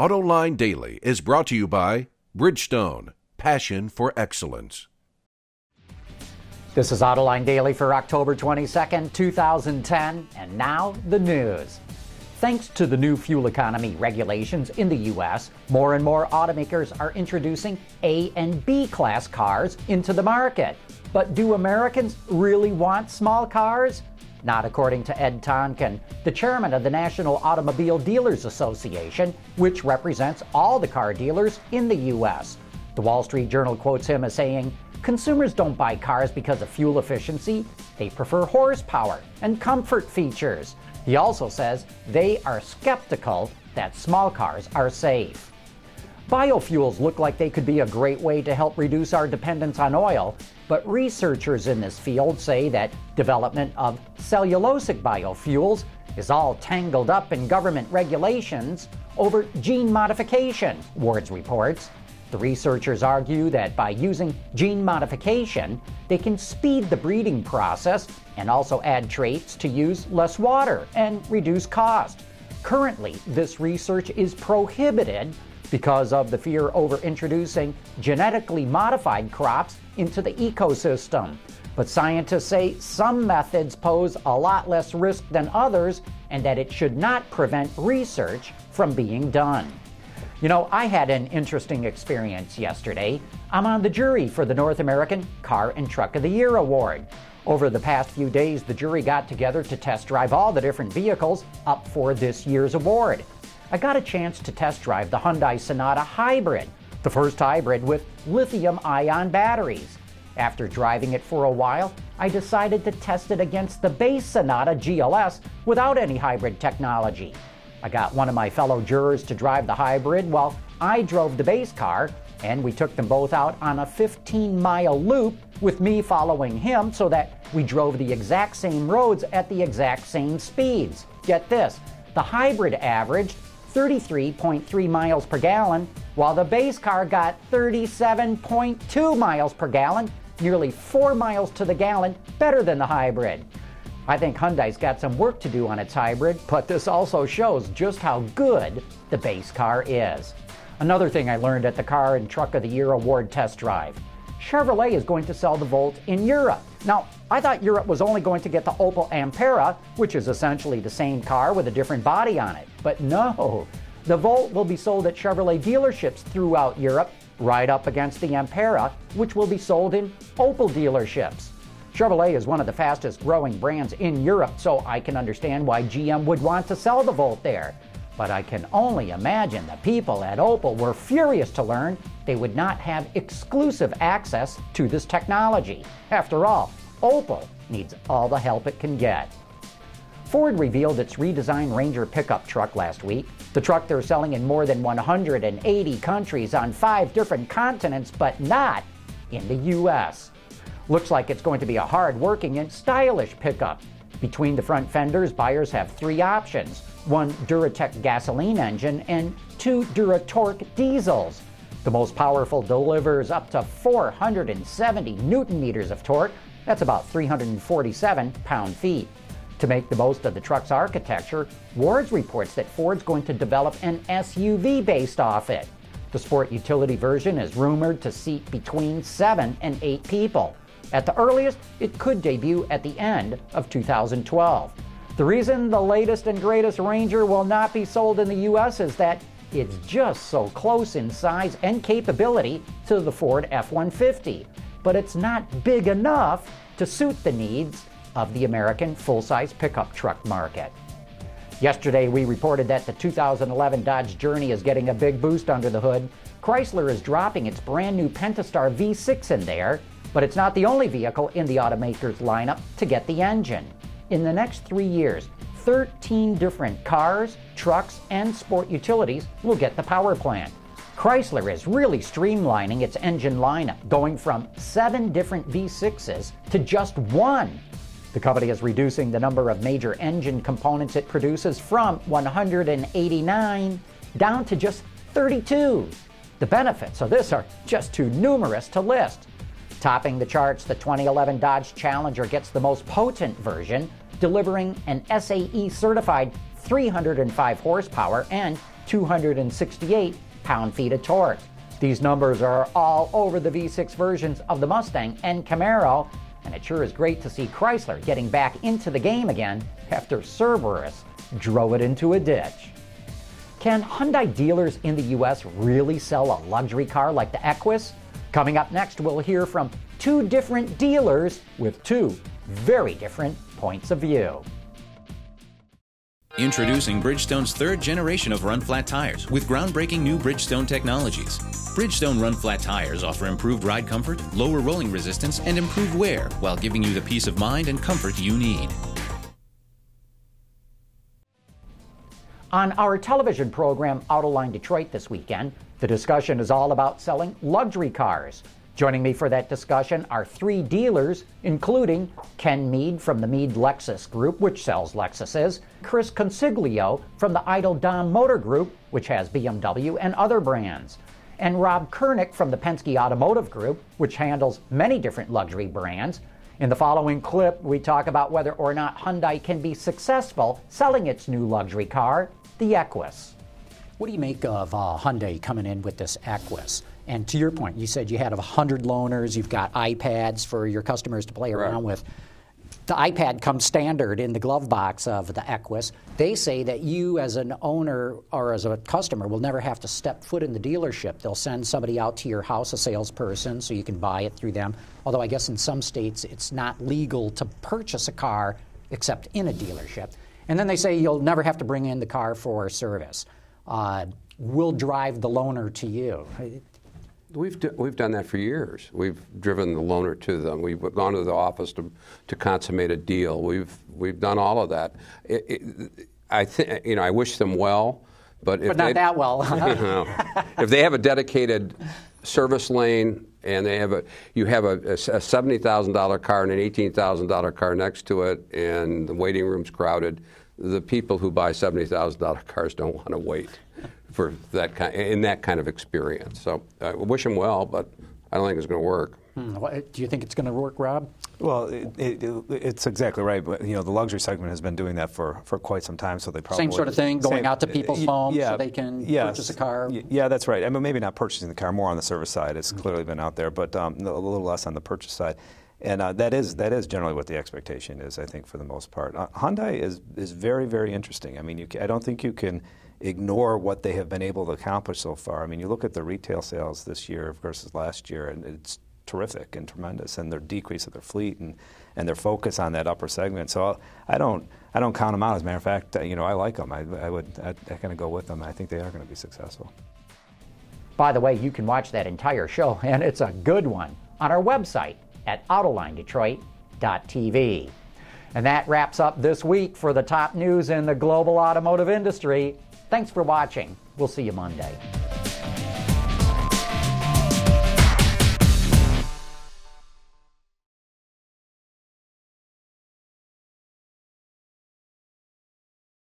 Autoline Daily is brought to you by Bridgestone, passion for excellence. This is Autoline Daily for October 22nd, 2010, and now the news. Thanks to the new fuel economy regulations in the U.S., more and more automakers are introducing A and B class cars into the market. But do Americans really want small cars? Not according to Ed Tonkin, the chairman of the National Automobile Dealers Association, which represents all the car dealers in the U.S. The Wall Street Journal quotes him as saying, Consumers don't buy cars because of fuel efficiency, they prefer horsepower and comfort features. He also says they are skeptical that small cars are safe. Biofuels look like they could be a great way to help reduce our dependence on oil, but researchers in this field say that development of cellulosic biofuels is all tangled up in government regulations over gene modification, Wards reports. The researchers argue that by using gene modification, they can speed the breeding process and also add traits to use less water and reduce cost. Currently, this research is prohibited because of the fear over introducing genetically modified crops into the ecosystem. But scientists say some methods pose a lot less risk than others and that it should not prevent research from being done. You know, I had an interesting experience yesterday. I'm on the jury for the North American Car and Truck of the Year Award. Over the past few days, the jury got together to test drive all the different vehicles up for this year's award. I got a chance to test drive the Hyundai Sonata Hybrid, the first hybrid with lithium ion batteries. After driving it for a while, I decided to test it against the base Sonata GLS without any hybrid technology. I got one of my fellow jurors to drive the hybrid while I drove the base car, and we took them both out on a 15 mile loop with me following him so that we drove the exact same roads at the exact same speeds. Get this the hybrid averaged 33.3 miles per gallon, while the base car got 37.2 miles per gallon, nearly 4 miles to the gallon better than the hybrid. I think Hyundai's got some work to do on its hybrid, but this also shows just how good the base car is. Another thing I learned at the Car and Truck of the Year Award test drive Chevrolet is going to sell the Volt in Europe. Now, I thought Europe was only going to get the Opel Ampera, which is essentially the same car with a different body on it. But no, the Volt will be sold at Chevrolet dealerships throughout Europe, right up against the Ampera, which will be sold in Opel dealerships. Chevrolet is one of the fastest growing brands in Europe, so I can understand why GM would want to sell the Volt there. But I can only imagine the people at Opel were furious to learn they would not have exclusive access to this technology. After all, Opel needs all the help it can get. Ford revealed its redesigned Ranger pickup truck last week. The truck they're selling in more than 180 countries on five different continents, but not in the U.S. Looks like it's going to be a hard working and stylish pickup. Between the front fenders, buyers have three options one Duratec gasoline engine and two Duratorq diesels. The most powerful delivers up to 470 newton meters of torque. That's about 347 pound feet. To make the most of the truck's architecture, Wards reports that Ford's going to develop an SUV based off it. The sport utility version is rumored to seat between 7 and 8 people. At the earliest, it could debut at the end of 2012. The reason the latest and greatest Ranger will not be sold in the US is that it's just so close in size and capability to the Ford F 150, but it's not big enough to suit the needs of the American full size pickup truck market. Yesterday, we reported that the 2011 Dodge Journey is getting a big boost under the hood. Chrysler is dropping its brand new Pentastar V6 in there, but it's not the only vehicle in the automaker's lineup to get the engine. In the next three years, 13 different cars, trucks, and sport utilities will get the power plant. Chrysler is really streamlining its engine lineup, going from seven different V6s to just one. The company is reducing the number of major engine components it produces from 189 down to just 32. The benefits of this are just too numerous to list. Topping the charts, the 2011 Dodge Challenger gets the most potent version, delivering an SAE certified 305 horsepower and 268 pound feet of torque. These numbers are all over the V6 versions of the Mustang and Camaro, and it sure is great to see Chrysler getting back into the game again after Cerberus drove it into a ditch. Can Hyundai dealers in the U.S. really sell a luxury car like the Equus? Coming up next, we'll hear from two different dealers with two very different points of view. Introducing Bridgestone's third generation of run flat tires with groundbreaking new Bridgestone technologies. Bridgestone run flat tires offer improved ride comfort, lower rolling resistance, and improved wear while giving you the peace of mind and comfort you need. On our television program Autoline Detroit this weekend, the discussion is all about selling luxury cars. Joining me for that discussion are three dealers, including Ken Meade from the Meade Lexus Group, which sells Lexuses, Chris Consiglio from the Idle Dom Motor Group, which has BMW and other brands, and Rob Kurnick from the Penske Automotive Group, which handles many different luxury brands. In the following clip, we talk about whether or not Hyundai can be successful selling its new luxury car, the Equus. What do you make of uh, Hyundai coming in with this Equus? And to your point, you said you had 100 loaners, you've got iPads for your customers to play around with. The iPad comes standard in the glove box of the Equus. They say that you, as an owner or as a customer, will never have to step foot in the dealership. They'll send somebody out to your house, a salesperson, so you can buy it through them. Although I guess in some states it's not legal to purchase a car except in a dealership. And then they say you'll never have to bring in the car for service. Uh, we'll drive the loaner to you. We've, do, we've done that for years. We've driven the loaner to them. We've gone to the office to, to consummate a deal. We've, we've done all of that. It, it, I think, you know, I wish them well, but if but not that well. you know, if they have a dedicated service lane and they have a, you have a, a seventy thousand dollar car and an eighteen thousand dollar car next to it, and the waiting room's crowded, the people who buy seventy thousand dollar cars don't want to wait for that kind in that kind of experience. So I uh, wish him well, but I don't think it's going to work. Hmm. Do you think it's going to work, Rob? Well, it, it, it's exactly right. But you know, the luxury segment has been doing that for, for quite some time. So they probably same sort of thing, going same, out to people's homes yeah, so they can yes, purchase a car. Yeah, that's right. I mean, maybe not purchasing the car, more on the service side. It's mm-hmm. clearly been out there, but um, a little less on the purchase side. And uh, that is that is generally what the expectation is, I think, for the most part. Uh, Hyundai is is very very interesting. I mean, you, I don't think you can ignore what they have been able to accomplish so far. I mean, you look at the retail sales this year versus last year, and it's terrific and tremendous, and their decrease of their fleet and, and their focus on that upper segment. So I don't I don't count them out. As a matter of fact, you know, I like them. I, I would I, I kind of go with them. I think they are going to be successful. By the way, you can watch that entire show, and it's a good one, on our website at AutolineDetroit.tv. And that wraps up this week for the top news in the global automotive industry. Thanks for watching. We'll see you Monday.